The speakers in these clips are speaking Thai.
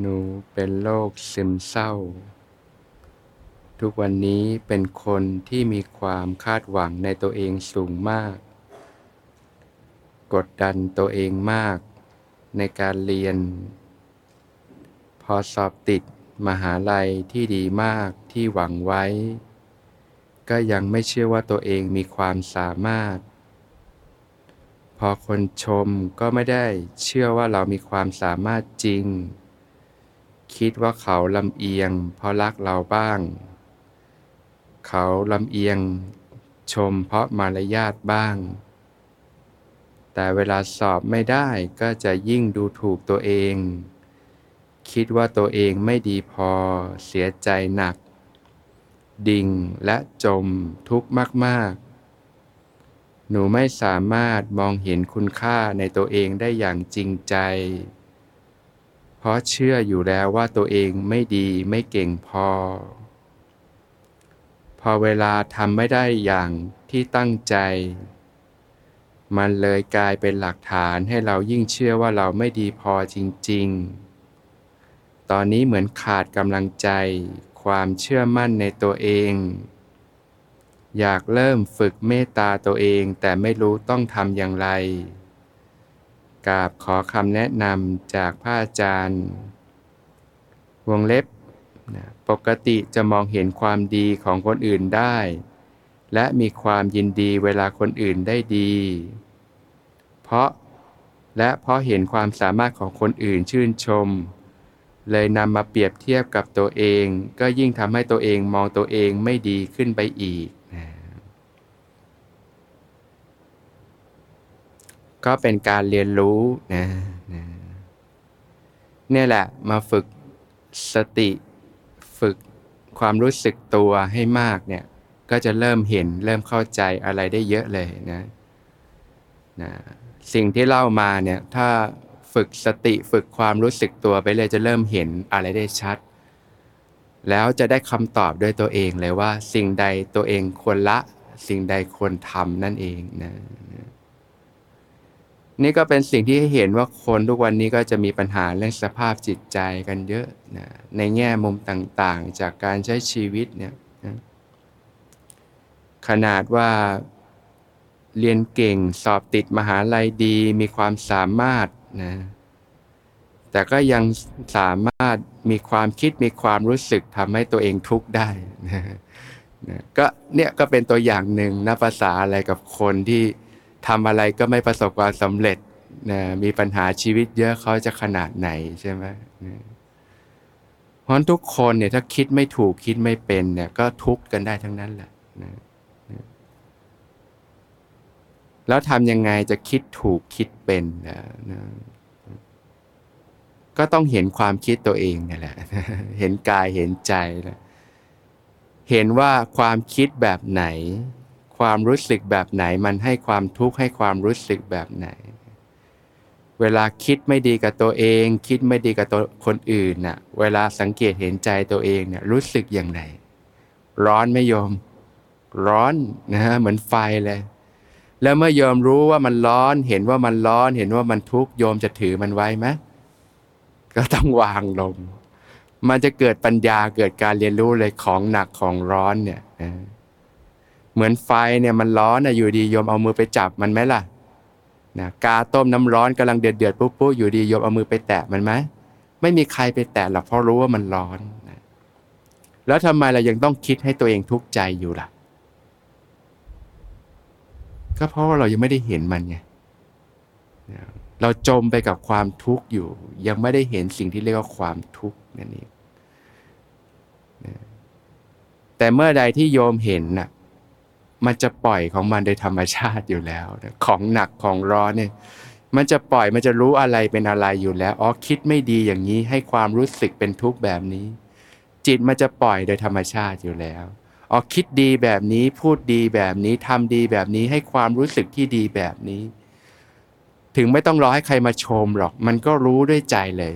หนูเป็นโรคซึมเศร้า ทุกวันนี้เป็นคนที่มีความคาดหวังในตัวเองสูงมาก กดดันตัวเองมากในการเรียน พอสอบติดมหาลัยที่ดีมากที่หวังไว้ ก็ยังไม่เชื่อว่าตัวเองมีความสามารถ พอคนชมก็ไม่ได้เชื่อว่าเรามีความสามารถจริง คิดว่าเขาลำเอียง เพราะรักเราบ้าง เขาลำเอียง ชมเพราะมารยาทบ้าง แต่เวลาสอบไม่ได้ก็จะยิ่งดูถูกตัวเอง คิดว่าตัวเองไม่ดีพอ เสียใจหนัก ดิ่งและจมทุกข์มากๆหนูไม่สามารถมองเห็นคุณค่าในตัวเองได้อย่างจริงใจ เพราะเชื่ออยู่แล้วว่าตัวเองไม่ดีไม่เก่งพอ พอเวลาทำไม่ได้อย่างที่ตั้งใจ มันเลยกลายเป็นหลักฐานให้เรายิ่งเชื่อว่าเราไม่ดีพอจริง ๆ ตอนนี้เหมือนขาดกำลังใจ ความเชื่อมั่นในตัวเอง อยากเริ่มฝึกเมตตาตัวเองแต่ไม่รู้ต้องทำอย่างไร กราบขอคำแนะนำจากพระอาจารย์ วงเล็บนะปกติจะมองเห็นความดีของคนอื่นได้ และมีความยินดีเวลาคนอื่นได้ดี เพราะและเพราะเห็นความสามารถของคนอื่นชื่นชม เลยนำมาเปรียบเทียบกับตัวเอง ก็ยิ่งทำให้ตัวเองมองตัวเองไม่ดีขึ้นไปอีกนะ ก็เป็นการเรียนรู้นะนะเนี่ยแหละมาฝึกสติ ฝึกความรู้สึกตัวให้มากเนี่ย ก็จะเริ่มเห็นเริ่มเข้าใจอะไรได้เยอะเลยนะนะสิ่งที่เล่ามาเนี่ยถ้าฝึกสติฝึกความรู้สึกตัวไปเลยจะเริ่มเห็นอะไรได้ชัด แล้วจะได้คำตอบด้วยตัวเองเลยว่า สิ่งใดตัวเองควรละ สิ่งใดควรทำนั่นเองนะ นี่ก็เป็นสิ่งที่ให้เห็นว่าคนทุกวันนี้ก็จะมีปัญหาเรื่องสภาพจิตใจกันเยอะนะในแง่มุมต่างๆ จากการใช้ชีวิตเนี่ยนะขนาดว่าเรียนเก่งสอบติดมหาลัยดีมีความสามารถนะแต่ก็ยังสามารถมีความคิดมีความรู้สึกทำให้ตัวเองทุกข์ได้นะนะก็เนี่ยก็เป็นตัวอย่างหนึ่งนะภาษาอะไรกับคนที่ ทำอะไรก็ไม่ประสบความสำเร็จนะมีปัญหาชีวิตเยอะเขาจะขนาดไหนใช่ไหมนะเพราะทุกคนเนี่ยถ้าคิดไม่ถูกคิดไม่เป็นเนี่ยก็ทุกข์กันได้ทั้งนั้นแหละนะแล้วทำยังไงจะคิดถูกคิดเป็นนะนะก็ต้องเห็นความคิดตัวเองนี่แหละ เห็นกายเห็นใจนะเห็นว่าความคิดแบบไหน ความรู้สึกแบบไหน มันให้ความทุกข์ให้ความรู้สึกแบบไหน เวลาคิดไม่ดีกับตัวเอง คิดไม่ดีกับตัวคนอื่นน่ะ เวลาสังเกตเห็นใจตัวเองเนี่ยรู้สึกอย่างไรร้อนไม่ยอมร้อนนะฮะเหมือนไฟเลย แล้วเมื่อยอมรู้ว่ามันร้อน เห็นว่ามันร้อน เห็นว่ามันทุกข์โยมจะถือมันไว้ไหมก็ต้องวางลง มันจะเกิดปัญญาเกิดการเรียนรู้เลยของหนักของร้อนเนี่ยนะ เหมือนไฟเนี่ยมันร้อนนะอยู่ดีโยมเอามือไปจับมันไหมล่ะนะกาต้มน้ำร้อนกำลังเดือดเดือดปุ๊บปุ๊บอยู่ดีโยมเอามือไปแตะมันไหมไม่มีใครไปแตะหรอกเพราะรู้ว่ามันร้อนนะแล้วทำไมเรายังต้องคิดให้ตัวเองทุกข์ใจอยู่ล่ะ ก็เพราะว่าเรายังไม่ได้เห็นมันไงเราจมไปกับความทุกข์อยู่ ยังไม่ได้เห็นสิ่งที่เรียกว่าความทุกข์นั่นเองแต่เมื่อใดที่โยมเห็นน่ะ มันจะปล่อยของมันโดยธรรมชาติอยู่แล้ว ของหนักของร้อนเนี่ยมันจะปล่อยมันจะรู้อะไรเป็นอะไรอยู่แล้วอ๋อคิดไม่ดีอย่างนี้ให้ความรู้สึกเป็นทุกข์แบบนี้ จิตมันจะปล่อยโดยธรรมชาติอยู่แล้วอ๋อคิดดีแบบนี้พูดดีแบบนี้ทำดีแบบนี้ให้ความรู้สึกที่ดีแบบนี้ ถึงไม่ต้องรอให้ใครมาชมหรอก มันก็รู้ด้วยใจเลย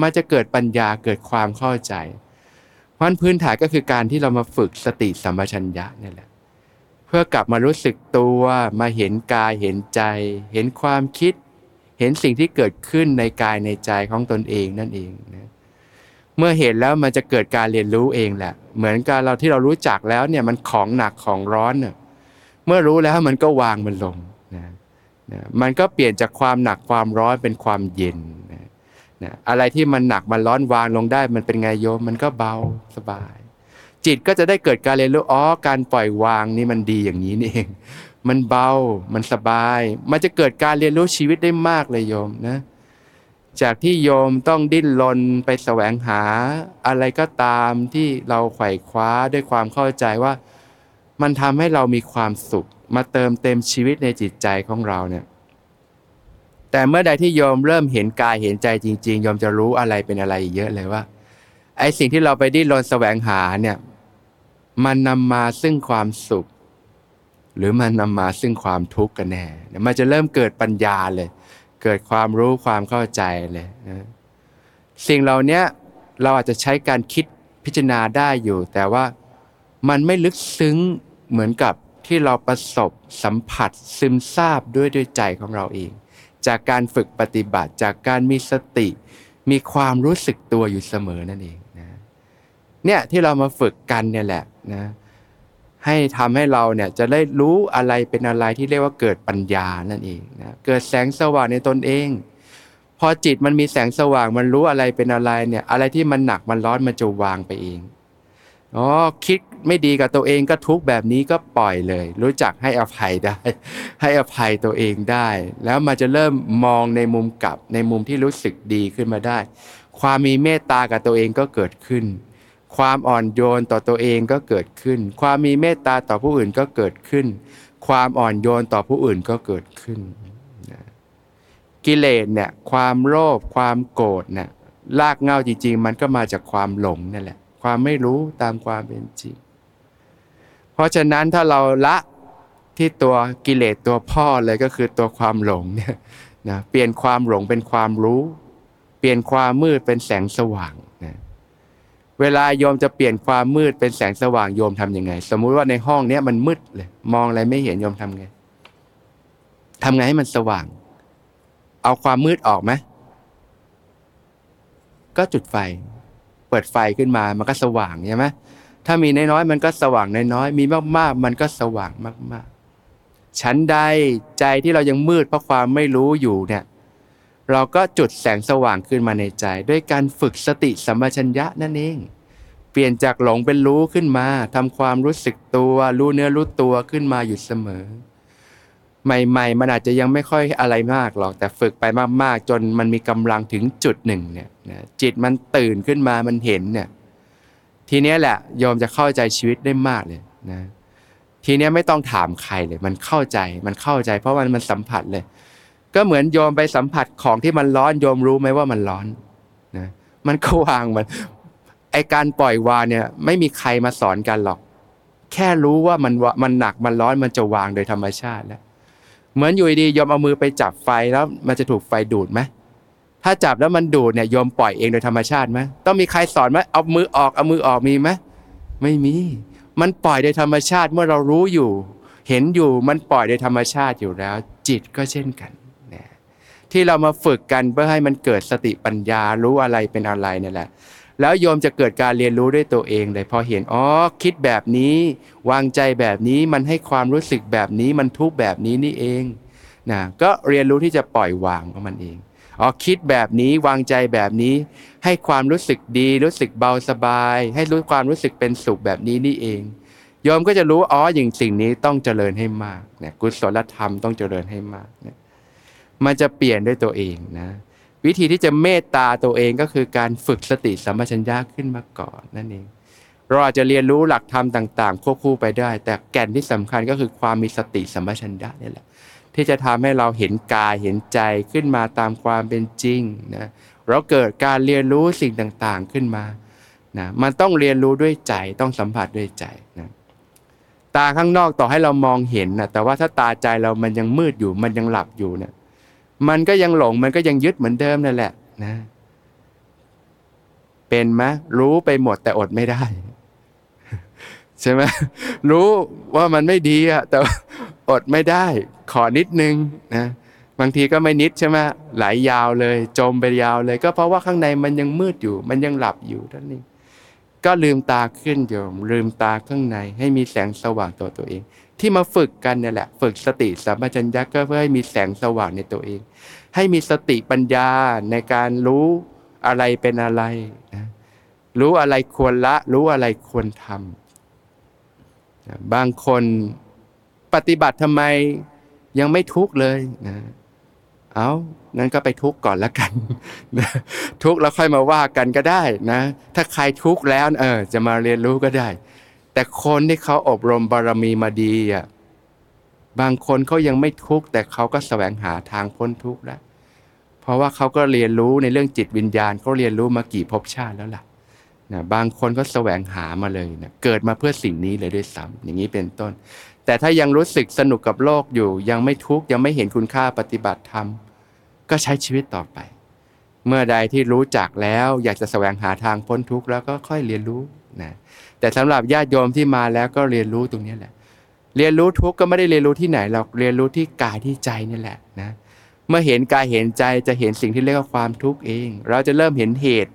มันจะเกิดปัญญาเกิดความเข้าใจเพราะพื้นฐานก็คือการที่เรามาฝึกสติสัมปชัญญะนี่แหละ เพื่อกลับมารู้สึกตัวมาเห็นกายเห็นใจ เห็นความคิด เห็นสิ่งที่เกิดขึ้นในกายในใจของตนเองนั่นเองนะเมื่อเห็นแล้วมันจะเกิดการเรียนรู้เองแหละ เหมือนกับเราที่เรารู้จักแล้วเนี่ยมันของหนักของร้อนเน่ยเมื่อรู้แล้วมันก็วางมันลงนะนะมันก็เปลี่ยนจากความหนักความร้อนเป็นความเย็นนะนะอะไรที่มันหนักมันร้อนวางลงได้ มันเป็นไงโยมมันก็เบาสบาย จิตก็จะได้เกิดการเรียนรู้อ๋อการปล่อยวางนี่มันดีอย่างนี้นี่เองมันเบา มันสบาย มันจะเกิดการเรียนรู้ชีวิตได้มากเลยโยมนะ จากที่โยมต้องดิ้นรนไปแสวงหา อะไรก็ตามที่เราไขว่คว้าด้วยความเข้าใจว่า มันทำให้เรามีความสุข มาเติมเต็มชีวิตในจิตใจของเราเนี่ย แต่เมื่อใดที่โยมเริ่มเห็นกายเห็นใจจริง ๆ โยมจะรู้อะไรเป็นอะไรเยอะเลยว่าไอ้สิ่งที่เราไปดิ้นรนแสวงหาเนี่ย มันนำมาซึ่งความสุข หรือมันนำมาซึ่งความทุกข์กันแน่มันจะเริ่มเกิดปัญญาเลย เกิดความรู้ความเข้าใจเลยนะสิ่งเหล่านี้เราอาจจะใช้การคิดพิจารณาได้อยู่ แต่ว่ามันไม่ลึกซึ้งเหมือนกับที่เราประสบสัมผัสซึมซาบด้วยด้วยใจของเราเอง จากการฝึกปฏิบัติจากการมีสติ มีความรู้สึกตัวอยู่เสมอนั่นเองนะเนี่ยที่เรามาฝึกกันเนี่ยแหละ นะให้ทำให้เราเนี่ยจะได้รู้อะไรเป็นอะไรที่เรียกว่าเกิดปัญญานั่นเองนะเกิดแสงสว่างในตนเอง พอจิตมันมีแสงสว่างมันรู้อะไรเป็นอะไรเนี่ย อะไรที่มันหนักมันร้อนมันจะวางไปเองอ๋อคิดไม่ดีกับตัวเองก็ทุกแบบนี้ก็ปล่อยเลย รู้จักให้อภัยได้ ให้อภัยตัวเองได้ แล้วมันจะเริ่มมองในมุมกลับในมุมที่รู้สึกดีขึ้นมาได้ ความมีเมตตากับตัวเองก็เกิดขึ้น ความอ่อนโยนต่อตัวเองก็เกิดขึ้น ความมีเมตตาต่อผู้อื่นก็เกิดขึ้น ความอ่อนโยนต่อผู้อื่นก็เกิดขึ้น กิเลสเนี่ยความโลภความโกรธเนี่ยลากเงาจริง ๆ มันก็มาจากความหลงนั่นแหละ ความไม่รู้ตามความเป็นจริง เพราะฉะนั้นถ้าเราละที่ตัวกิเลสตัวพ่อเลยก็คือตัวความหลงเนี่ยนะเปลี่ยนความหลงเป็นความรู้ เปลี่ยนความมืดเป็นแสงสว่าง เวลาโยมจะเปลี่ยนความมืดเป็นแสงสว่างโยมทำยังไง สมมุติว่าในห้องเนี้ยมันมืดเลย มองอะไรไม่เห็นโยมทำไงทำไงให้มันสว่าง เอาความมืดออกไหมก็จุดไฟ เปิดไฟขึ้นมามันก็สว่างใช่ไหมถ้ามีน้อยๆมันก็สว่างน้อยๆมีมากๆ มันก็สว่างมาก ๆ ชั้นใดใจที่เรายังมืดเพราะความไม่รู้อยู่เนี่ย เราก็จุดแสงสว่างขึ้นมาในใจ ด้วยการฝึกสติสัมปชัญญะนั่นเอง เปลี่ยนจากหลงเป็นรู้ขึ้นมาทำความรู้สึกตัวรู้เนื้อรู้ตัวขึ้นมาอยู่เสมอ ใหม่ ๆ มันอาจจะยังไม่ค่อยอะไรมากหรอกแต่ฝึกไปมากๆ จนมันมีกำลังถึงจุดหนึ่งเนี่ยจิตมันตื่นขึ้นมามันเห็นเนี่ยทีนี้แหละโยมจะเข้าใจชีวิตได้มากเลยนะทีนี้ไม่ต้องถามใครเลย มันเข้าใจมันเข้าใจ เพราะมันมันสัมผัสเลย ก็เหมือนโยมไปสัมผัสของที่มันร้อนโยมรู้ไหมว่ามันร้อนนะมันก็วางมัน ไอการปล่อยวางเนี่ย ไม่มีใครมาสอนกันหรอก แค่รู้ว่ามันมันหนักมันร้อนมันจะวางโดยธรรมชาติแล้วเหมือนอยู่ดีโยมเอามือไปจับไฟแล้ว มันจะถูกไฟดูดไหมถ้าจับแล้วมันดูดเนี่ยโยมปล่อยเองโดยธรรมชาติไหมต้องมีใครสอนไหมเอามือออกเอามือออกมีไหมไม่มี มันปล่อยโดยธรรมชาติเมื่อเรารู้อยู่ เห็นอยู่มันปล่อยโดยธรรมชาติอยู่แล้ว จิตก็เช่นกัน ที่เรามาฝึกกันเพื่อให้มันเกิดสติปัญญารู้อะไรเป็นอะไรนี่แหละ แล้วโยมจะเกิดการเรียนรู้ด้วยตัวเองเลยพอเห็นอ๋อคิดแบบนี้ วางใจแบบนี้มันให้ความรู้สึกแบบนี้มันทุกแบบนี้นี่เองนะก็เรียนรู้ที่จะปล่อยวางของมันเองอ๋อคิดแบบนี้วางใจแบบนี้ ให้ความรู้สึกดีรู้สึกเบาสบาย ให้รู้ความรู้สึกเป็นสุขแบบนี้นี่เองโยมก็จะรู้อ๋ออย่างสิ่งนี้ต้องเจริญให้มากเนี่ยกุศลธรรมต้องเจริญให้มากเนี่ย มันจะเปลี่ยนด้วยตัวเองนะวิธีที่จะเมตตาตัวเองก็คือการฝึกสติสัมปชัญญะขึ้นมาก่อนนั่นเองเราอาจจะเรียนรู้หลักธรรมต่าง ๆ ควบคู่ไปได้ แต่แก่นที่สำคัญก็คือความมีสติสัมปชัญญะนี่แหละที่จะทำให้เราเห็นกายเห็นใจขึ้นมาตามความเป็นจริงนะเราเกิดการเรียนรู้สิ่งต่างๆขึ้นมานะมันต้องเรียนรู้ด้วยใจต้องสัมผัสด้วยใจนะตาข้างนอกต่อให้เรามองเห็นนะแต่ว่าถ้าตาใจเรามันยังมืดอยู่มันยังหลับอยู่เนะี่ย มันก็ยังหลงมันก็ยังยึดเหมือนเดิมนั่นแหละนะ เป็นไหมรู้ไปหมดแต่อดไม่ได้ใช่ไหมรู้ว่ามันไม่ดีอะแต่อดไม่ได้ ขอนิดนึงนะบางทีก็ไม่นิดใช่ไหมไหลายยาวเลย จมไปยาวเลย ก็เพราะว่าข้างในมันยังมืดอยู่ มันยังหลับอยู่ท่านนี้ก็ลืมตาขึ้นโยมลืมตาข้างในให้มีแสงสว่างตัวตัวเอง ที่มาฝึกกันเนี่ยแหละ ฝึกสติสัมปชัญญะก็เพื่อให้มีแสงสว่างในตัวเอง ให้มีสติปัญญาในการรู้อะไรเป็นอะไรนะรู้อะไรควรละ รู้อะไรควรทำบางคนปฏิบัติทำไมยังไม่ทุกข์เลยนะเอานั้นก็ไปทุกข์ก่อนแล้วกันนะทุกข์แล้วค่อยมาว่ากันก็ได้นะ ถ้าใครทุกข์แล้ว เออ จะมาเรียนรู้ก็ได้ แต่คนที่เขาอบรมบารมีมาดีอะบางคนเขายังไม่ทุกข์แต่เขาก็แสวงหาทางพ้นทุกข์แล้วเพราะว่าเขาก็เรียนรู้ในเรื่องจิตวิญญาณเขาเรียนรู้มากี่ภพชาติแล้วล่ะนะบางคนก็แสวงหามาเลยนะเกิดมาเพื่อสิ่งนี้เลยด้วยซ้ำอย่างนี้เป็นต้น แต่ถ้ายังรู้สึกสนุกกับโลกอยู่ ยังไม่ทุกข์ยังไม่เห็นคุณค่าปฏิบัติธรรม ก็ใช้ชีวิตต่อไป เมื่อใดที่รู้จักแล้วอยากจะแสวงหาทางพ้นทุกข์แล้วก็ค่อยเรียนรู้นะ แต่สำหรับญาติโยมที่มาแล้วก็เรียนรู้ตรงนี้แหละ เรียนรู้ทุกก็ไม่ได้เรียนรู้ที่ไหนเราเรียนรู้ที่กายที่ใจนี่แหละนะเมื่อเห็นกายเห็นใจจะเห็นสิ่งที่เรียกว่าความทุกข์เอง เราจะเริ่มเห็นเหตุ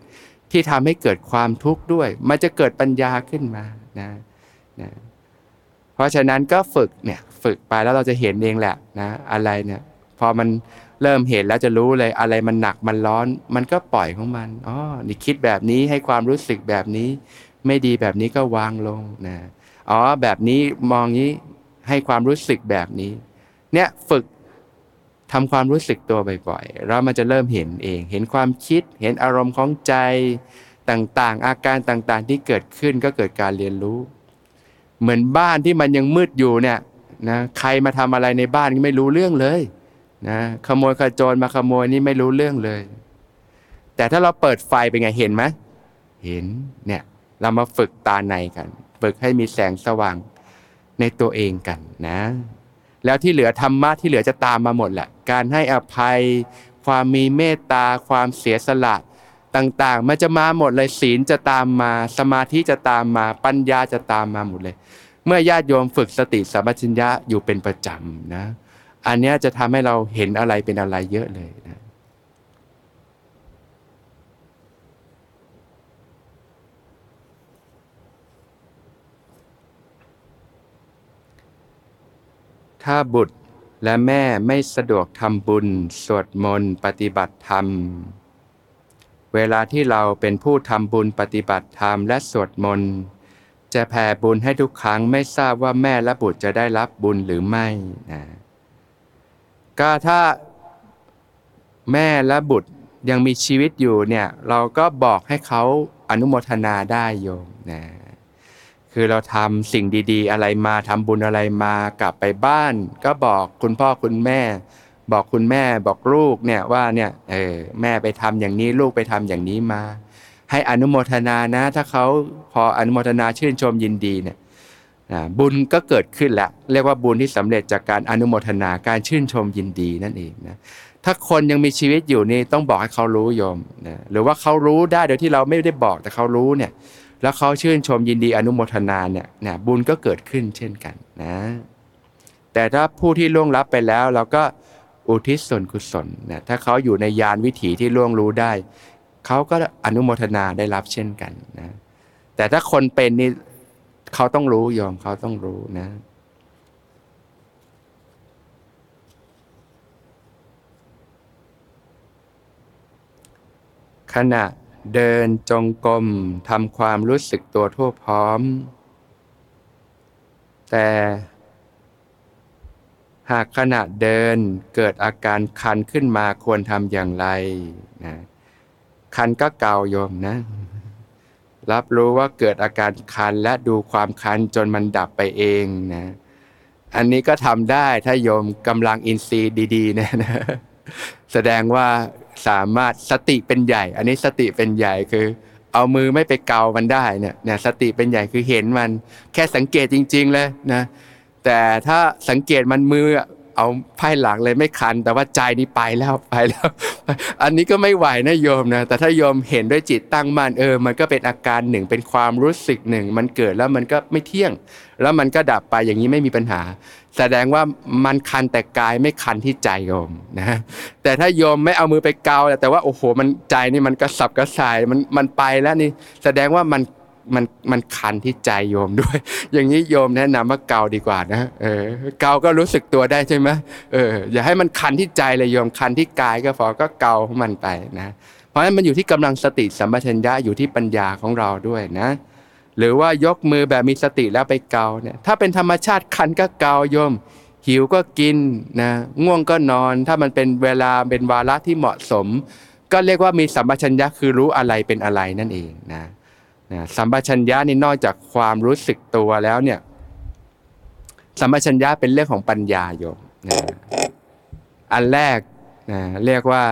ที่ทำให้เกิดความทุกข์ด้วย มันจะเกิดปัญญาขึ้นมานะนะเพราะฉะนั้นก็ฝึกเนี่ยฝึกไปแล้วเราจะเห็นเองแหละนะอะไรเนี่ยพอมันเริ่มเห็นแล้วจะรู้เลยอะไรมันหนักมันร้อน มันก็ปล่อยของมันอ๋อนี่คิดแบบนี้ให้ความรู้สึกแบบนี้ ไม่ดีแบบนี้ก็วางลงนะอ๋อแบบนี้มองนี้ให้ความรู้สึกแบบนี้ เนี่ยฝึกทำความรู้สึกตัวบ่อยๆ เรามันจะเริ่มเห็นเอง เห็นความคิด เห็นอารมณ์ของใจต่างๆ อาการต่างๆ ที่เกิดขึ้นก็เกิดการเรียนรู้ เหมือนบ้านที่มันยังมืดอยู่เนี่ยนะใครมาทำอะไรในบ้านไม่รู้เรื่องเลยนะขโมยขโจรมาขโมยนี่ไม่รู้เรื่องเลย แต่ถ้าเราเปิดไฟเป็นไงเห็นไหมเห็นเนี่ย เรามาฝึกตาในกัน ฝึกให้มีแสงสว่างในตัวเองกันนะ แล้วที่เหลือธรรมะที่เหลือจะตามมาหมดแหละการให้อภัย ความมีเมตตา ความเสียสละต่างๆ มันจะมาหมดเลยศีลจะตามมา สมาธิจะตามมา ปัญญาจะตามมาหมดเลย เมื่อญาติโยมฝึกสติสัมปชัญญะอยู่เป็นประจำนะ อันนี้จะทำให้เราเห็นอะไรเป็นอะไรเยอะเลย ถ้าบุตรและแม่ไม่สะดวกทำบุญ สวดมนต์ปฏิบัติธรรม เวลาที่เราเป็นผู้ทำบุญปฏิบัติธรรมและสวดมนต์จะแผ่บุญให้ทุกครั้งไม่ทราบว่าแม่และบุตรจะได้รับบุญหรือไม่นะก็ถ้าแม่และบุตรยังมีชีวิตอยู่เนี่ย เราก็บอกให้เขาอนุโมทนาได้โยมนะ คือเราทำสิ่งดี ๆ อะไรมาทำบุญอะไรมากลับไปบ้าน ก็บอกคุณพ่อคุณแม่ บอกคุณแม่บอกลูกเนี่ยว่าเนี่ยเออแม่ไปทำอย่างนี้ลูกไปทำอย่างนี้มา ให้อนุโมทนานะ ถ้าเขาพออนุโมทนาชื่นชมยินดีเนี่ยบุญก็เกิดขึ้นแล้วเรียกว่าบุญที่สำเร็จจากการอนุโมทนาการชื่นชมยินดีนั่นเองนะถ้าคนยังมีชีวิตอยู่นี่ต้องบอกให้เขารู้โยมนะหรือว่าเขารู้ได้โดยที่เราไม่ได้บอกแต่เขารู้เนี่ย แล้วเขาชื่นชมยินดีอนุโมทนาเนี่ยนะบุญก็เกิดขึ้นเช่นกันนะ แต่ถ้าผู้ที่ล่วงลับไปแล้ว เราก็อุทิศส่วนกุศลนะถ้าเขาอยู่ในยานวิถีที่ล่วงรู้ได้ เขาก็อนุโมทนาได้รับเช่นกันนะแต่ถ้าคนเป็นนี่เขาต้องรู้ยอมเขาต้องรู้นะขณะ เดินจงกรมทำความรู้สึกตัวทั่วพร้อม แต่ หากขณะเดินเกิดอาการคันขึ้นมาควรทำอย่างไรนะคันก็เกาโยมนะ รับรู้ว่าเกิดอาการคันและดูความคันจนมันดับไปเองนะ อันนี้ก็ทำได้ถ้าโยมกำลังอินทรีย์ดี ๆ นะนะแสดงว่า สามารถสติเป็นใหญ่ อันนี้สติเป็นใหญ่คือ เอามือไม่ไปเกามันได้เนี่ยเนี่ยสติเป็นใหญ่คือเห็นมันแค่สังเกตจริง ๆ เลยนะแต่ถ้าสังเกตมันมือ เอาภายหลังเลยไม่คัน แต่ว่าใจนี่ไปแล้วไปแล้ว อันนี้ก็ไม่ไหวนะโยมนะ แต่ถ้าโยมเห็นด้วยจิตตั้งมั่นเออ มันก็เป็นอาการหนึ่งเป็นความรู้สึกหนึ่ง มันเกิดแล้วมันก็ไม่เที่ยง แล้วมันก็ดับไปอย่างนี้ไม่มีปัญหา แสดงว่ามันคันแต่กายไม่คันที่ใจโยมนะแต่ถ้าโยมไม่เอามือไปเกาแต่ว่าโอ้โห มันใจนี่มันกระสับกระส่ายมันมันไปแล้วนี่แสดงว่ามัน มันมันคันที่ใจโยมด้วย อย่างนี้โยมแนะนำว่าเกาดีกว่านะเออเกาก็รู้สึกตัวได้ใช่ไหมเอออย่าให้มันคันที่ใจเลยโยมคันที่กายก็พอก็เกาของมันไปนะเพราะฉะนั้นมันอยู่ที่กำลังสติสัมปชัญญะอยู่ที่ปัญญาของเราด้วยนะ หรือว่ายกมือแบบมีสติแล้วไปเกาเนี่ยถ้าเป็นธรรมชาติคันก็เกาโยม หิวก็กินนะง่วงก็นอน ถ้ามันเป็นเวลาเป็นวาระที่เหมาะสม ก็เรียกว่ามีสัมปชัญญะคือรู้อะไรเป็นอะไรนั่นเองนะ นะสัมปชัญญะนี่นอกจากความรู้สึกตัวแล้วเนี่ย สัมปชัญญะเป็นเรื่องของปัญญาโยมนะอันแรกนะเรียกว่า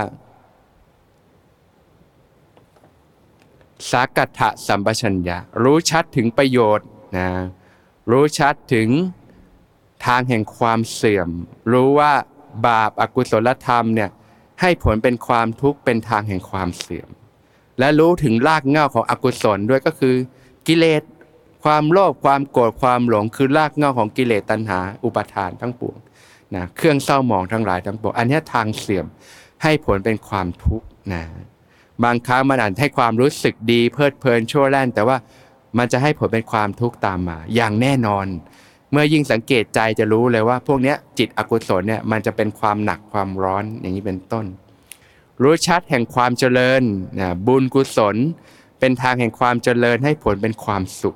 สากัตถะสัมปชัญญะ รู้ชัดถึงประโยชน์นะรู้ชัดถึงทางแห่งความเสื่อม รู้ว่าบาปอากุศลธรรมเนี่ยให้ผลเป็นความทุกข์เป็นทางแห่งความเสื่อม และรู้ถึงรากเหง้าของอกุศลด้วยก็คือกิเลสความโลภความโกรธความหลงคือรากเหง้าของกิเลสตัณหา อุปาทานทั้งปวงนะเครื่องเศร้าหมองทั้งหลายทั้งปวงอันนี้ทางเสื่อมให้ผลเป็นความทุกข์นะบางครั้งมันอาจให้ความรู้สึกดีเพลิดเพลินชั่วแล่น แต่ว่ามันจะให้ผลเป็นความทุกข์ตามมา อย่างแน่นอน เมื่อยิ่งสังเกตใจจะรู้เลยว่า พวกนี้จิตอกุศลเนี่ยมันจะเป็นความหนักความร้อนอย่างนี้เป็นต้น รู้ชัดแห่งความเจริญนะบุญกุศล เป็นทางแห่งความเจริญให้ผลเป็นความสุข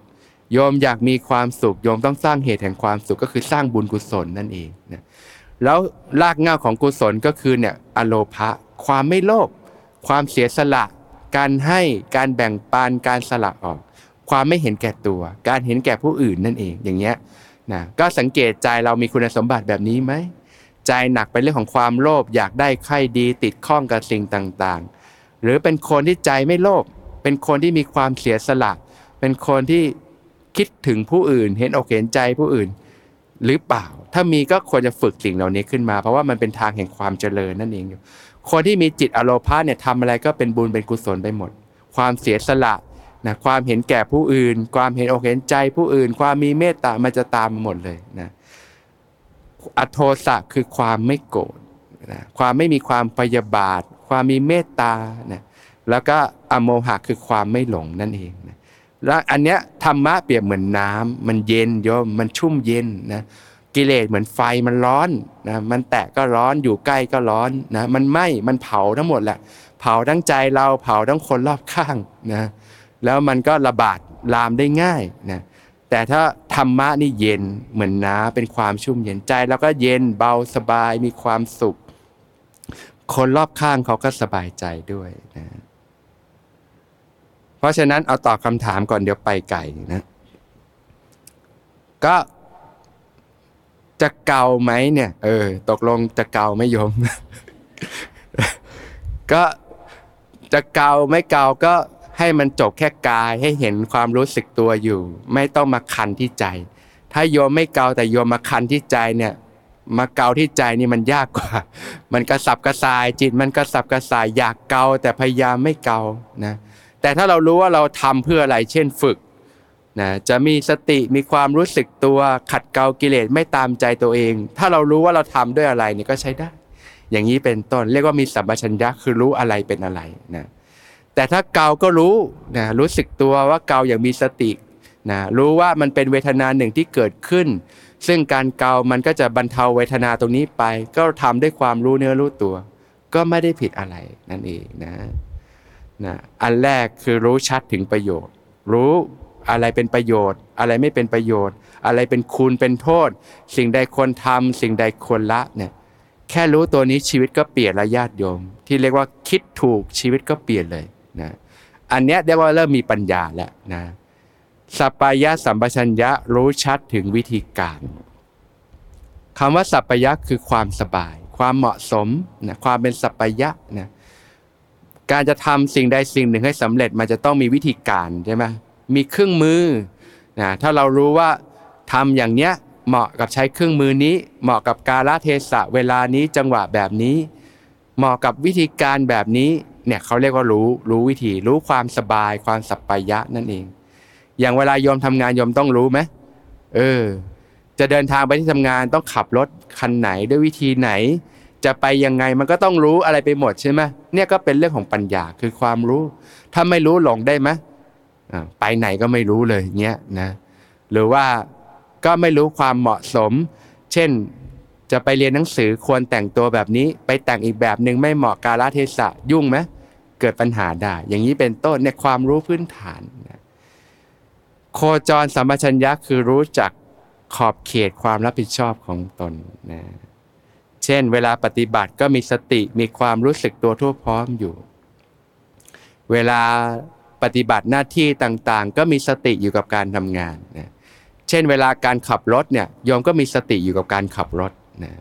โยมอยากมีความสุข โยมต้องสร้างเหตุแห่งความสุขก็คือสร้างบุญกุศลนั่นเองนะแล้วรากเหง้าของกุศลก็คือเนี่ยอโลภะความไม่โลภความเสียสละ การให้การแบ่งปันการสละออก ความไม่เห็นแก่ตัว การเห็นแก่ผู้อื่นนั่นเองอย่างเงี้ยนะก็สังเกตใจเรามีคุณสมบัติแบบนี้ไหม ใจหนักไปเรื่องของความโลภอยากได้ใครดีติดข้องกับสิ่งต่างๆ หรือเป็นคนที่ใจไม่โลภเป็นคนที่มีความเสียสละ เป็นคนที่คิดถึงผู้อื่น เห็นอกเห็นใจผู้อื่น หรือเปล่า ถ้ามีก็ควรจะฝึกสิ่งเหล่านี้ขึ้นมา เพราะว่ามันเป็นทางแห่งความเจริญนั่นเองอยู่คนที่มีจิตอโลภาเนี่ยทำอะไรก็เป็นบุญเป็นกุศลไปหมด ความเสียสละนะความเห็นแก่ผู้อื่น ความเห็นอกเห็นใจผู้อื่น ความมีเมตตามันจะตามมาหมดเลยนะ อโทสะคือความไม่โกรธนะความไม่มีความพยาบาท ความมีเมตตานะแล้วก็อโมหะคือความไม่หลงนั่นเองนะแล้วอันเนี้ยธรรมะเปรียบเหมือนน้ำมันเย็นโยมมันชุ่มเย็นนะกิเลสเหมือนไฟมันร้อนนะมันแตะก็ร้อนอยู่ใกล้ก็ร้อนนะมันไหม้มันเผาทั้งหมดแหละ เผาทั้งใจเราเผาทั้งคนรอบข้างนะแล้วมันก็ระบาดลามได้ง่ายนะ แต่ถ้าธรรมะนี่เย็นเหมือนน้ำเป็นความชุ่มเย็นใจแล้วก็เย็นเบาสบายมีความสุข คนรอบข้างเขาก็สบายใจด้วยนะเพราะฉะนั้นเอาตอบคำถามก่อนเดี๋ยวไปไก่นะ ก็จะเกาไหมเนี่ย เออ ตกลงจะเกาไม่ยม ก็จะเกาไม่เกาก็ ให้มันจบแค่กายให้เห็นความรู้สึกตัวอยู่ ไม่ต้องมาคันที่ใจ ถ้าโยมไม่เกาแต่โยมมาคันที่ใจเนี่ยมาเกาที่ใจนี่มันยากกว่า มันกระสับกระส่ายจิตมันกระสับกระส่ายอยากเกาแต่พยายามไม่เกานะแต่ถ้าเรารู้ว่าเราทำเพื่ออะไรเช่นฝึกนะจะมีสติมีความรู้สึกตัวขัดเกลากิเลสไม่ตามใจตัวเอง ถ้าเรารู้ว่าเราทำด้วยอะไรนี่ก็ใช้ได้ อย่างนี้เป็นต้นเรียกว่ามีสัมปชัญญะคือรู้อะไรเป็นอะไรนะ แต่ถ้าเกาก็รู้นะรู้สึกตัวว่าเกาอย่างมีสตินะรู้ว่ามันเป็นเวทนาหนึ่งที่เกิดขึ้น ซึ่งการเกามันก็จะบรรเทาเวทนาตรงนี้ไป ก็ทำด้วยความรู้เนื้อรู้ตัว ก็ไม่ได้ผิดอะไรนั่นเองนะนะอันแรกคือรู้ชัดถึงประโยชน์ รู้อะไรเป็นประโยชน์ อะไรไม่เป็นประโยชน์ อะไรเป็นคุณเป็นโทษ สิ่งใดควรทำสิ่งใดควรละเนี่ยแค่รู้ตัวนี้ชีวิตก็เปลี่ยนละญาติโยม ที่เรียกว่าคิดถูกชีวิตก็เปลี่ยนเลย นะอันเนี้ยเรียกว่าเริ่มมีปัญญาแล้วนะสัปปายะสัมปชัญญะรู้ชัดถึงวิธีการคำว่าสัปปายะคือความสบาย ความเหมาะสมนะความเป็นสัปปายะนะการจะทำสิ่งใดสิ่งหนึ่งให้สำเร็จมันจะต้องมีวิธีการใช่ไหมมีเครื่องมือนะถ้าเรารู้ว่าทำอย่างเนี้ยเหมาะกับใช้เครื่องมือนี้ เหมาะกับกาลเทศะเวลานี้จังหวะแบบนี้ เหมาะกับวิธีการแบบนี้ เนี่ยเขาเรียกว่ารู้รู้วิธี รู้ความสบายความสัปปายะนั่นเอง อย่างเวลาโยมทำงานโยมต้องรู้ไหมเออ จะเดินทางไปที่ทำงานต้องขับรถคันไหนด้วยวิธีไหน จะไปยังไงมันก็ต้องรู้อะไรไปหมดใช่ไหมเนี่ยก็เป็นเรื่องของปัญญาคือความรู้ ถ้าไม่รู้หลงได้ไหมไปไหนก็ไม่รู้เลยเงี้ยนะหรือว่าก็ไม่รู้ความเหมาะสม เช่น จะไปเรียนหนังสือควรแต่งตัวแบบนี้ไปแต่งอีกแบบหนึ่งไม่เหมาะกาลเทศะยุ่งไหมเกิดปัญหาได้ อย่างนี้เป็นต้นเนี่ยความรู้พื้นฐานนะโคจรสัมปชัญญะคือรู้จักขอบเขตความรับผิดชอบของตนนะเช่น เวลาปฏิบัติก็มีสติมีความรู้สึกตัวทั่วพร้อมอยู่ เวลาปฏิบัติหน้าที่ต่างๆ ก็มีสติอยู่กับการทำงานนะเช่น เวลาการขับรถเนี่ยโยมก็มีสติอยู่กับการขับรถ นะ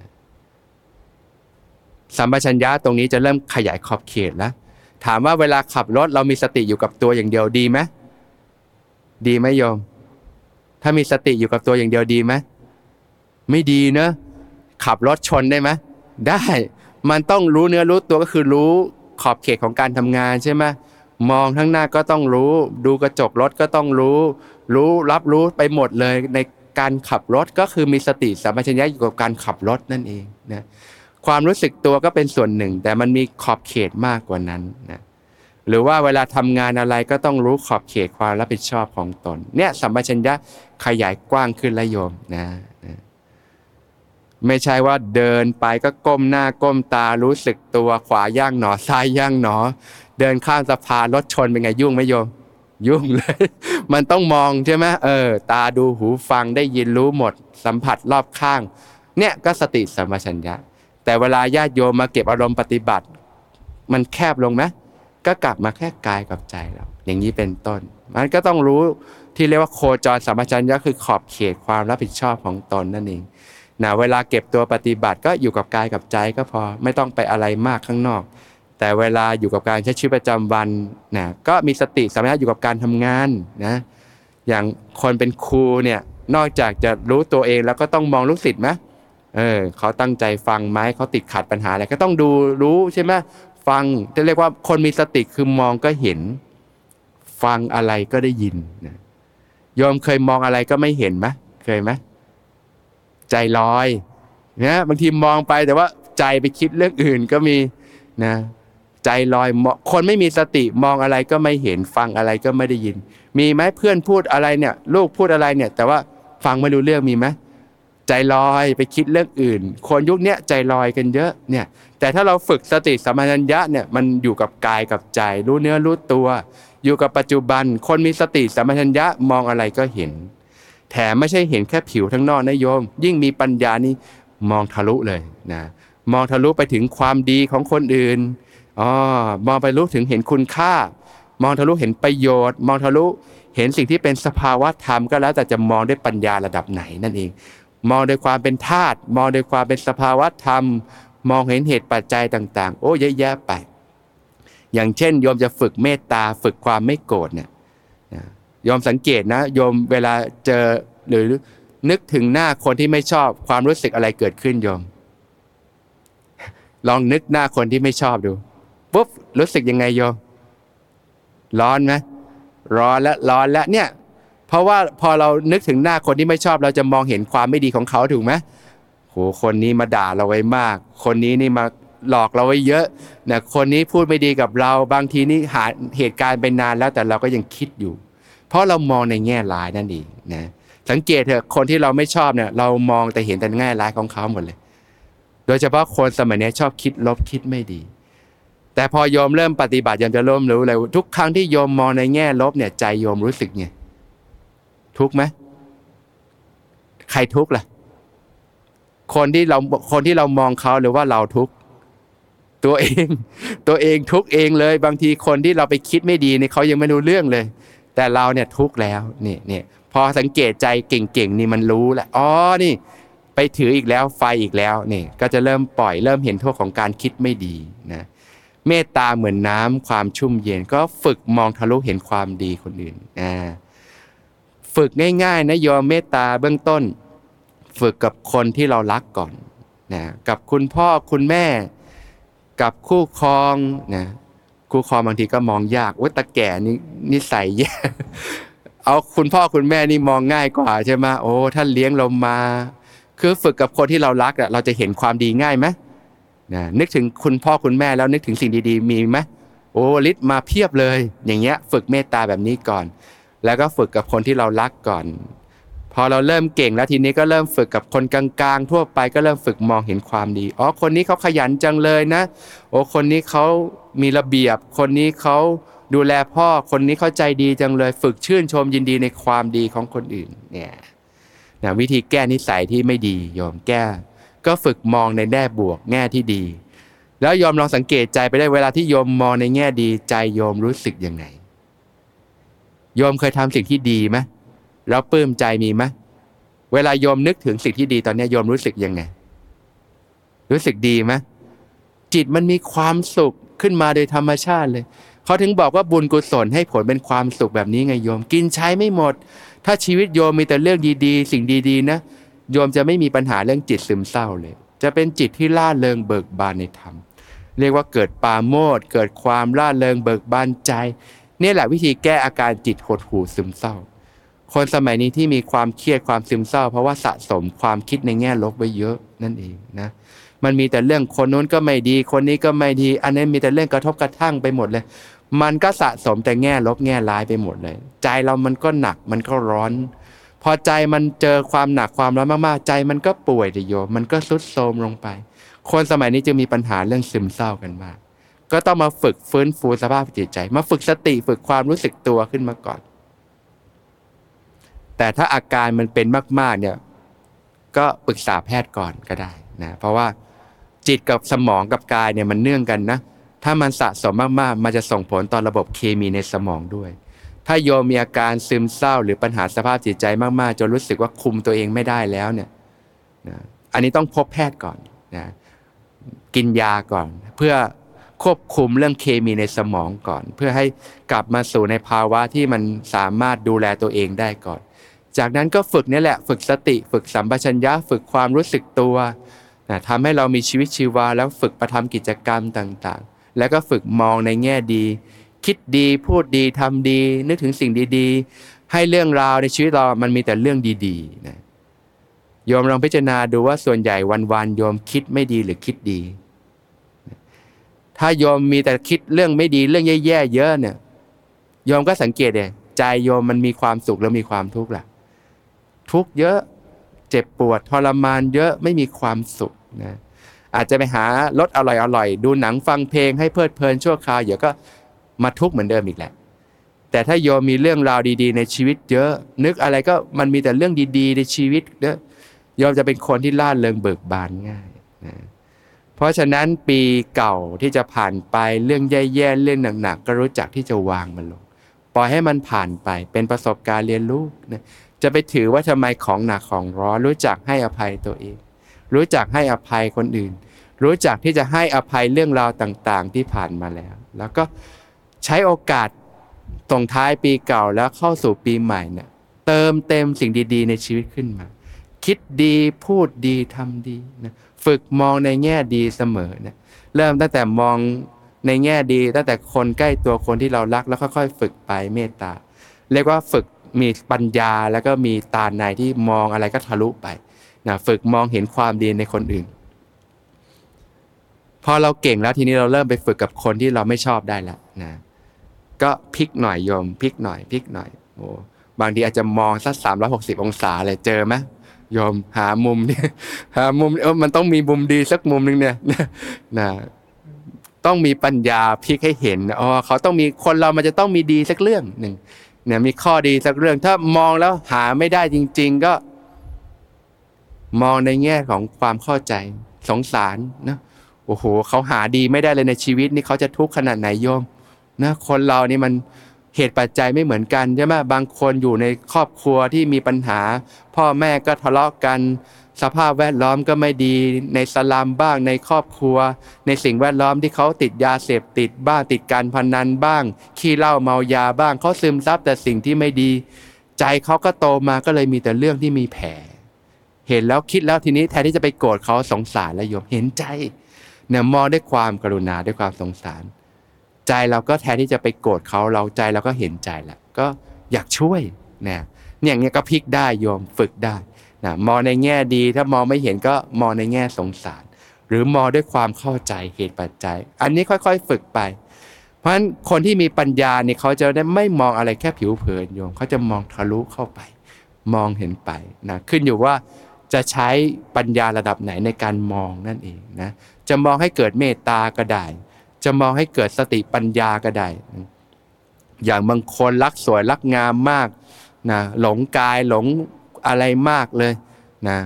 สัมปชัญญะตรงนี้จะเริ่มขยายขอบเขตแล้ว ถามว่าเวลาขับรถเรามีสติอยู่กับตัวอย่างเดียวดีไหมดีไหมโยม ถ้ามีสติอยู่กับตัวอย่างเดียวดีไหมไม่ดีเนอะขับรถชนได้ไหมได้ มันต้องรู้เนื้อรู้ตัวก็คือรู้ขอบเขตของการทำงานใช่ไหมมองข้างหน้าก็ต้องรู้ ดูกระจกรถก็ต้องรู้ รู้รับรู้ไปหมดเลยใน การขับรถก็คือมีสติสัมปชัญญะอยู่กับการขับรถนั่นเองนะความรู้สึกตัวก็เป็นส่วนหนึ่ง แต่มันมีขอบเขตมากกว่านั้นนะหรือว่าเวลาทำงานอะไรก็ต้องรู้ขอบเขตความรับผิดชอบของตน เนี่ยสัมปชัญญะขยายกว้างขึ้นละโยมนะนะไม่ใช่ว่าเดินไปก็ก้มหน้าก้มตารู้สึกตัวขวาย่างหนอซ้ายย่างหนอ เดินข้ามสะพานรถชนเป็นไงยุ่งไหมโยม ยุ่งเลย มันต้องมองใช่ไหมเออ ตาดูหูฟังได้ยินรู้หมด สัมผัสรอบข้าง เนี่ยก็สติสัมปชัญญะ แต่เวลาญาติโยมมาเก็บอารมณ์ปฏิบัติ มันแคบลงไหมก็กลับมาแค่กายกับใจเราอย่างนี้เป็นต้น มันก็ต้องรู้ที่เรียกว่าโคจรสัมปชัญญะคือขอบเขตความรับผิดชอบของตนนั่นเองนะเวลาเก็บตัวปฏิบัติก็อยู่กับกายกับใจก็พอไม่ต้องไปอะไรมากข้างนอก แต่เวลาอยู่กับการใช้ชีวิตประจำวันนะก็มีสติสัมปชัญญะอยู่กับการทำงานนะอย่างคนเป็นครูเนี่ยนอกจากจะรู้ตัวเองแล้วก็ต้องมองลูกศิษย์ไหมเออเขาตั้งใจฟังไหมเขาติดขัดปัญหาอะไรก็ต้องดูรู้ใช่ไหมฟังจะเรียกว่าคนมีสติคือมองก็เห็น ฟังอะไรก็ได้ยินนะยอมเคยมองอะไรก็ไม่เห็นไหมเคยไหมใจลอยนะบางทีมองไปแต่ว่าใจไปคิดเรื่องอื่นก็มีนะ ใจลอยคนไม่มีสติมองอะไรก็ไม่เห็นฟังอะไรก็ไม่ได้ยิน มีไหมเพื่อนพูดอะไรเนี่ยลูกพูดอะไรเนี่ย แต่ว่าฟังไม่รู้เรื่องมีไหมใจลอยไปคิดเรื่องอื่น คนยุคนี้ใจลอยกันเยอะเนี่ยแต่ถ้าเราฝึกสติสัมปชัญญะเนี่ยมันอยู่กับกายกับใจ รู้เนื้อรู้ตัว อยู่กับปัจจุบัน คนมีสติสัมปชัญญะมองอะไรก็เห็น แถมไม่ใช่เห็นแค่ผิวทั้งนอกนะโยม ยิ่งมีปัญญานี่มองทะลุเลยนะมองทะลุไปถึงความดีของคนอื่น อ๋อมองไปรู้ถึงเห็นคุณค่า มองทะลุเห็นประโยชน์ มองทะลุเห็นสิ่งที่เป็นสภาวะธรรมก็แล้วแต่จะมองด้วยปัญญาระดับไหนนั่นเอง มองโดยความเป็นธาตุมองโดยความเป็นสภาวะธรรม มองเห็นเหตุปัจจัยต่าง ๆ โอ้เยอะแยะไป อย่างเช่นโยมจะฝึกเมตตาฝึกความไม่โกรธเนี่ยโยมสังเกตนะโยมเวลาเจอหรือนึกถึงหน้าคนที่ไม่ชอบความรู้สึกอะไรเกิดขึ้นโยม ลองนึกหน้าคนที่ไม่ชอบดู ปุ๊บรู้สึกยังไงโยมร้อนไหมร้อนแล้วร้อนแล้วเนี่ย เพราะว่าพอเรานึกถึงหน้าคนที่ไม่ชอบ เราจะมองเห็นความไม่ดีของเขาถูกไหมโหคนนี้มาด่าเราไว้มาก คนนี้นี่มาหลอกเราไว้เยอะนะคนนี้พูดไม่ดีกับเรา บางทีนี่หาเหตุการณ์ไปนานแล้วแต่เราก็ยังคิดอยู่ เพราะเรามองในแง่ร้ายนั่นเองนะสังเกตเถอะคนที่เราไม่ชอบเนี่ย เรามองแต่เห็นแต่แง่ร้ายของเขาหมดเลย โดยเฉพาะคนสมัยนี้ชอบคิดลบคิดไม่ดี แต่พอโยมเริ่มปฏิบัติยมจะเริ่มรู้เลยทุกครั้งที่โยมมองในแง่ลบเนี่ยใจโยมรู้สึกไงทุกไหมใครทุกล่ะ คนที่เราคนที่เรามองเขาหรือว่าเราทุกตัวเอง ตัวเองทุกเองเลย บางทีคนที่เราไปคิดไม่ดีเนี่ยเขายังไม่รู้เรื่องเลย แต่เราเนี่ยทุกแล้วนี่เนี่ยพอสังเกตใจเก่งๆนี่มันรู้แหละอ๋อนี่ ไปถืออีกแล้วไฟอีกแล้วนี่ ก็จะเริ่มปล่อยเริ่มเห็นโทษของการคิดไม่ดีนะ เมตตาเหมือนน้ำความชุ่มเย็น ก็ฝึกมองทะลุเห็นความดีคนอื่นนะฝึกง่ายๆนะยอมเมตตาเบื้องต้น ฝึกกับคนที่เรารักก่อนนะกับคุณพ่อคุณแม่ กับคู่ครองนะคู่ครองบางทีก็มองยากว่าตาแก่นี่นิสัยแย่เอาคุณพ่อคุณแม่นี่มองง่ายกว่าใช่ไหมโอ้ท่านเลี้ยงเรามา คือฝึกกับคนที่เรารักอะเราจะเห็นความดีง่ายไหม นะนึกถึงคุณพ่อคุณแม่แล้วนึกถึงสิ่งดีๆ มีไหมโอ้ฤทธิ์มาเพียบเลย อย่างเงี้ยฝึกเมตตาแบบนี้ก่อน แล้วก็ฝึกกับคนที่เรารักก่อน พอเราเริ่มเก่งแล้วทีนี้ก็เริ่มฝึกกับคนกลางๆ ทั่วไปก็เริ่มฝึกมองเห็นความดีอ๋อคนนี้เขาขยันจังเลยนะ โอ้คนนี้เขามีระเบียบ คนนี้เขาดูแลพ่อคนนี้เข้าใจดีจังเลย ฝึกชื่นชมยินดีในความดีของคนอื่นเนี่ยนะวิธีแก้นิสัยที่ไม่ดียอมแก้ ก็ฝึกมองในแง่บวกแง่ที่ดี แล้วยอมลองสังเกตใจไปได้เวลาที่โยมมองในแง่ดีใจโยมรู้สึกยังไงโยมเคยทำสิ่งที่ดีไหมแล้วปลื้มใจมีไหมเวลาโยมนึกถึงสิ่งที่ดีตอนนี้โยมรู้สึกยังไง รู้สึกดีไหมจิตมันมีความสุขขึ้นมาโดยธรรมชาติเลยเขาถึงบอกว่าบุญกุศลให้ผลเป็นความสุขแบบนี้ไงโยม กินใช้ไม่หมด ถ้าชีวิตโยมมีแต่เรื่องดีๆ สิ่งดีๆนะ โยมจะไม่มีปัญหาเรื่องจิตซึมเศร้าเลย จะเป็นจิตที่ล่าเริงเบิกบานในธรรม เรียกว่าเกิดปาโมดเกิดความล่าเริงเบิกบานใจนี่แหละวิธีแก้อาการจิตหดหู่ซึมเศร้า คนสมัยนี้ที่มีความเครียดความซึมเศร้า เพราะว่าสะสมความคิดในแง่ลบไว้เยอะนั่นเองนะมันมีแต่เรื่องคนนู้นก็ไม่ดี คนนี้ก็ไม่ดี อันนี้มีแต่เรื่องกระทบกระทั่งไปหมดเลย มันก็สะสมแต่แง่ลบแง่ร้ายไปหมดเลย ใจเรามันก็หนักมันก็ร้อน พอใจมันเจอความหนักความร้อนมากๆ ใจมันก็ป่วยเดโยมมันก็สุดโทรมลงไป คนสมัยนี้จึงมีปัญหาเรื่องซึมเศร้ากันมาก ก็ต้องมาฝึกฟื้นฟูสภาพจิตใจ มาฝึกสติฝึกความรู้สึกตัวขึ้นมาก่อน แต่ถ้าอาการมันเป็นมาก ๆ เนี่ย ก็ปรึกษาแพทย์ก่อนก็ได้นะเพราะว่าจิตกับสมองกับกายเนี่ยมันเนื่องกันนะ ถ้ามันสะสมมากๆ มันจะส่งผลต่อระบบเคมีในสมองด้วย ถ้าโยมมีอาการซึมเศร้า หรือปัญหาสภาพจิตใจมากๆจนรู้สึกว่าคุมตัวเองไม่ได้แล้วเนี่ยนะอันนี้ต้องพบแพทย์ก่อนนะกินยาก่อน เพื่อควบคุมเรื่องเคมีในสมองก่อน เพื่อให้กลับมาสู่ในภาวะที่มันสามารถดูแลตัวเองได้ก่อน จากนั้นก็ฝึกนี่แหละฝึกสติ ฝึกสัมปชัญญะฝึกความรู้สึกตัวนะทำให้เรามีชีวิตชีวาแล้วฝึกประทำกิจกรรมต่างๆ แล้วก็ฝึกมองในแง่ดี คิดดีพูดดีทำดี นึกถึงสิ่งดีๆ ให้เรื่องราวในชีวิตเรามันมีแต่เรื่องดีๆนะโยมลองพิจารณาดูว่าส่วนใหญ่วันๆโยมคิดไม่ดีหรือคิดดี ถ้าโยมมีแต่คิดเรื่องไม่ดีเรื่องแย่ๆเยอะเนี่ยโยมก็สังเกตเลยใจโยมมันมีความสุขแล้วมีความทุกข์แหละทุกข์เยอะเจ็บปวดทรมานเยอะไม่มีความสุขนะอาจจะไปหารสอร่อยอร่อยดูหนังฟังเพลงให้เพลิดเพลินชั่วคราวเดี๋ยวก็ มาทุกข์เหมือนเดิมอีกแหละ แต่ถ้าโยมมีเรื่องราวดี ๆ ในชีวิตเยอะ นึกอะไรก็มันมีแต่เรื่องดีๆ ในชีวิตเยอะโยมจะเป็นคนที่ล่าเริงเบิกบานง่ายนะเพราะฉะนั้นปีเก่าที่จะผ่านไปเรื่องแย่ๆเรื่องหนักๆก็รู้จักที่จะวางมันลงปล่อยให้มันผ่านไปเป็นประสบการณ์เรียนรู้นะจะไปถือว่าทำไมของหนักของร้อนรู้จักให้อภัยตัวเอง รู้จักให้อภัยคนอื่น รู้จักที่จะให้อภัยเรื่องราวต่างๆ ที่ผ่านมาแล้ว แล้วก็ ใช้โอกาสส่งท้ายปีเก่าแล้วเข้าสู่ปีใหม่เนี่ยเติมเต็มสิ่งดี ๆ ในชีวิตขึ้นมา คิดดีพูดดีทำดีนะฝึกมองในแง่ดีเสมอนะเริ่มตั้งแต่มองในแง่ดี ตั้งแต่คนใกล้ตัวคนที่เรารักแล้วค่อยๆ ฝึกไปเมตตาเรียกว่าฝึกมีปัญญาแล้วก็มีตาในที่มองอะไรก็ทะลุไปนะฝึกมองเห็นความดีในคนอื่น พอเราเก่งแล้วทีนี้เราเริ่มไปฝึกกับคนที่เราไม่ชอบได้แล้วนะ ก็พลิกหน่อยโยมพลิกหน่อยพลิกหน่อยโอ้บางทีอาจจะมองสักสามร้อยหกสิบองศาเลยเจอไหมโยมหามุมเนี่ยหามุมเออมันต้องมีมุมดีสักมุมหนึ่งเนี่ยนะต้องมีปัญญาพลิกให้เห็นอ๋อเขาต้องมีคนเรามันจะต้องมีดีสักเรื่องหนึ่งเนี่ยมีข้อดีสักเรื่อง ถ้ามองแล้วหาไม่ได้จริง ๆ ก็ มองในแง่ของความเข้าใจสงสารนะโอ้โหเขาหาดีไม่ได้เลยในชีวิตนี่เขาจะทุกข์ขนาดไหนโยม นะคนเรานี่มันเหตุปัจจัยไม่เหมือนกันใช่ไหมบางคนอยู่ในครอบครัวที่มีปัญหา พ่อแม่ก็ทะเลาะกัน สภาพแวดล้อมก็ไม่ดีในสลามบ้างในครอบครัว ในสิ่งแวดล้อมที่เขาติดยาเสพติดบ้างติดการพนันบ้าง ขี้เหล้าเมายาบ้างเขาซึมซับแต่สิ่งที่ไม่ดี ใจเขาก็โตมาก็เลยมีแต่เรื่องที่มีแผลเห็นแล้วคิดแล้วทีนี้แทนที่จะไปโกรธเขาสงสารแล้วโยมเห็นใจเนี่ยมองด้วยความกรุณาด้วยความสงสาร ใจเราก็แทนที่จะไปโกรธเขาเราใจเราก็เห็นใจแหละก็อยากช่วยเนี่ยอย่างเงี้ยก็พลิกได้โยมฝึกได้นะมองในแง่ดีถ้ามองไม่เห็นก็มองในแง่สงสาร หรือมองด้วยความเข้าใจเหตุปัจจัย อันนี้ค่อยๆฝึกไป เพราะฉะนั้นคนที่มีปัญญาเนี่ยเขาจะได้ไม่มองอะไรแค่ผิวเผินโยมเขาจะมองทะลุเข้าไป มองเห็นไปนะขึ้นอยู่ว่าจะใช้ปัญญาระดับไหนในการมองนั่นเองนะจะมองให้เกิดเมตตาก็ได้ จะมองให้เกิดสติปัญญาก็ได้ อย่างบางคนรักสวยรักงามมากนะหลงกายหลงอะไรมากเลยนะ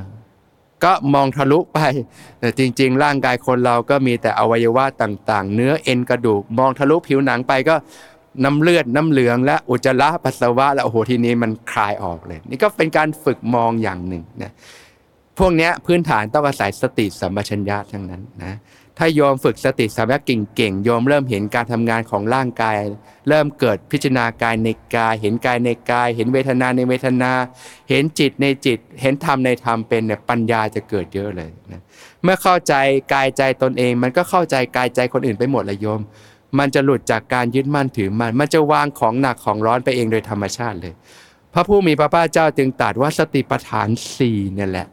ก็มองทะลุไปแต่จริง ๆ ร่างกายคนเราก็มีแต่อวัยวะต่าง ๆ เนื้อเอ็นกระดูก มองทะลุผิวหนังไปก็น้ำเลือดน้ำเหลืองและอุจจาระปัสสาวะแล้วโอ้โหทีนี้มันคลายออกเลย นี่ก็เป็นการฝึกมองอย่างหนึ่งนะพวกนี้พื้นฐานต้องอาศัยสติสัมปชัญญะทั้งนั้นนะ ถ้าโยมฝึกสติสัมปชัญญะเก่งๆโยมเริ่มเห็นการทำงานของร่างกาย เริ่มเกิดพิจารณากายในกาย เห็นกายในกาย เห็นเวทนาในเวทนา เห็นจิตในจิต เห็นธรรมในธรรมเป็นเนี่ยปัญญาจะเกิดเยอะเลยนะเมื่อเข้าใจกายใจตนเอง มันก็เข้าใจกายใจคนอื่นไปหมดเลยโยม มันจะหลุดจากการยึดมั่นถือมั่นมันจะวางของหนักของร้อนไปเองโดยธรรมชาติเลย พระผู้มีพระภาคเจ้าจึงตรัสว่าสติปัฏฐานสี่เนี่ยแหละ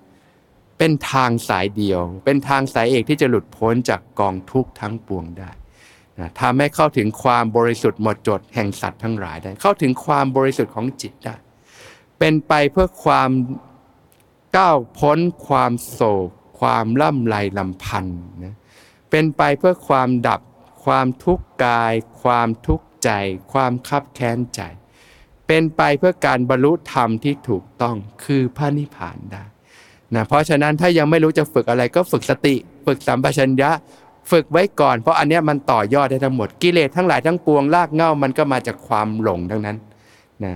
เป็นทางสายเดียว เป็นทางสายเอกที่จะหลุดพ้นจากกองทุกข์ทั้งปวงได้นะทำให้เข้าถึงความบริสุทธิ์หมดจดแห่งสัตว์ทั้งหลายได้ เข้าถึงความบริสุทธิ์ของจิตได้ เป็นไปเพื่อความก้าวพ้นความโศก ความล่ำไรลำพันธ์นะเป็นไปเพื่อความดับ ความทุกข์กาย ความทุกข์ใจ ความคับแค้นใจ เป็นไปเพื่อการบรรลุธรรมที่ถูกต้องคือพระนิพพานได้ นะเพราะฉะนั้นถ้ายังไม่รู้จะฝึกอะไรก็ฝึกสติ ฝึกสัมปชัญญะ ฝึกไว้ก่อน เพราะอันนี้มันต่อยอดได้ทั้งหมดกิเลสทั้งหลายทั้งปวงลากเง่ามันก็มาจากความหลงทั้งนั้นนะ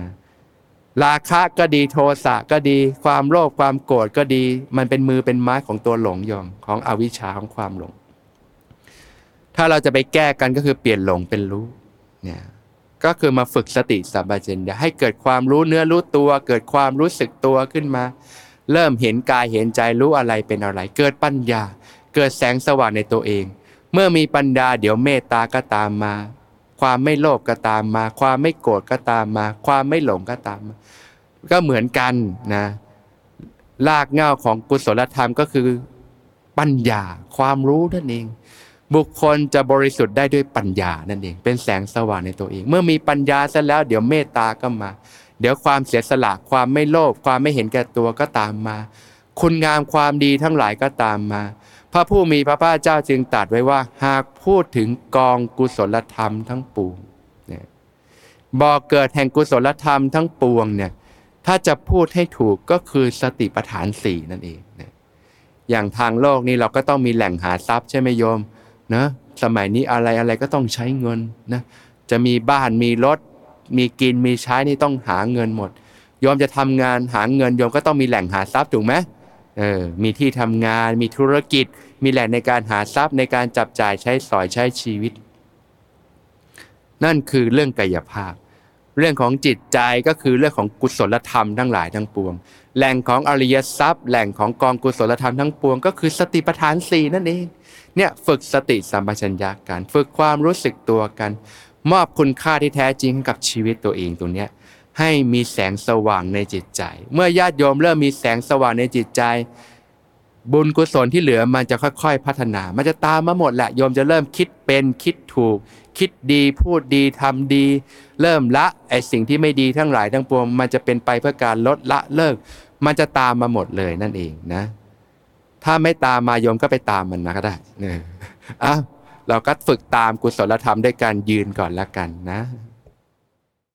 ราคะก็ดีโทสะก็ดี ความโลภความโกรธก็ดี มันเป็นมือเป็นไม้ของตัวหลงยอมของอวิชชาของความหลง ถ้าเราจะไปแก้กันก็คือเปลี่ยนหลงเป็นรู้เนี่ยก็คือมาฝึกสติสัมปชัญญะให้เกิดความรู้เนื้อรู้ตัว เกิดความรู้สึกตัวขึ้นมา เริ่มเห็นกายเห็นใจรู้อะไรเป็นอะไร เกิดปัญญา เกิดแสงสว่างในตัวเอง เมื่อมีปัญญาเดี๋ยวเมตตาก็ตามมา ความไม่โลภก็ตามมา ความไม่โกรธก็ตามมา ความไม่หลงก็ตามมา ก็เหมือนกันนะลากเงาของกุศลธรรมก็คือ ปัญญาความรู้นั่นเอง บุคคลจะบริสุทธิ์ได้ด้วยปัญญานั่นเอง เป็นแสงสว่างในตัวเอง เมื่อมีปัญญาเสร็จแล้ว เดี๋ยวเมตตาก็มา เดี๋ยวความเสียสละความไม่โลภความไม่เห็นแก่ตัวก็ตามมา คุณงามความดีทั้งหลายก็ตามมา พระผู้มีพระภาคเจ้าจึงตรัสไว้ว่า หากพูดถึงกองกุศลธรรมทั้งปวงเนี่ยบ่อเกิดแห่งกุศลธรรมทั้งปวงเนี่ยถ้าจะพูดให้ถูกก็คือสติปัฏฐานสี่นั่นเองเอย่างทางโลกนี้เราก็ต้องมีแหล่งหาทรัพย์ใช่ไหมโยมนะสมัยนี้อะไรอะไรก็ต้องใช้เงินนะจะมีบ้านมีรถ มีกินมีใช้นี่ต้องหาเงินหมดยอมจะทำงานหาเงินยอมก็ต้องมีแหล่งหาทรัพย์ถูกไหมเออมีที่ทำงานมีธุรกิจ มีแหล่งในการหาทรัพย์ในการจับจ่ายใช้สอยใช้ชีวิต นั่นคือเรื่องกายภาพ เรื่องของจิตใจก็คือเรื่องของกุศลธรรมทั้งหลายทั้งปวง แหล่งของอริยทรัพย์ แหล่งของกองกุศลธรรมทั้งปวง ก็คือสติปัฏฐานสี่นั่นเองเนี่ยฝึกสติสัมปชัญญะกัน ฝึกความรู้สึกตัวกัน มอบคุณค่าที่แท้จริงกับชีวิตตัวเองตรงนี้ให้มีแสงสว่างในจิตใจ เมื่อญาติโยมเริ่มมีแสงสว่างในจิตใจ บุญกุศลที่เหลือมันจะค่อย ๆ พัฒนา มันจะตามมาหมดแหละโยมจะเริ่มคิดเป็นคิดถูก คิดดีพูดดีทำดี เริ่มละไอสิ่งที่ไม่ดีทั้งหลายทั้งปวงมันจะเป็นไปเพื่อการลดละเลิก มันจะตามมาหมดเลยนั่นเองนะ ถ้าไม่ตามมาโยมก็ไปตามมันนะก็ได้เนี่ยอะ เราก็ฝึกตามกุศลธรรมด้วยการยืนก่อนละกันนะ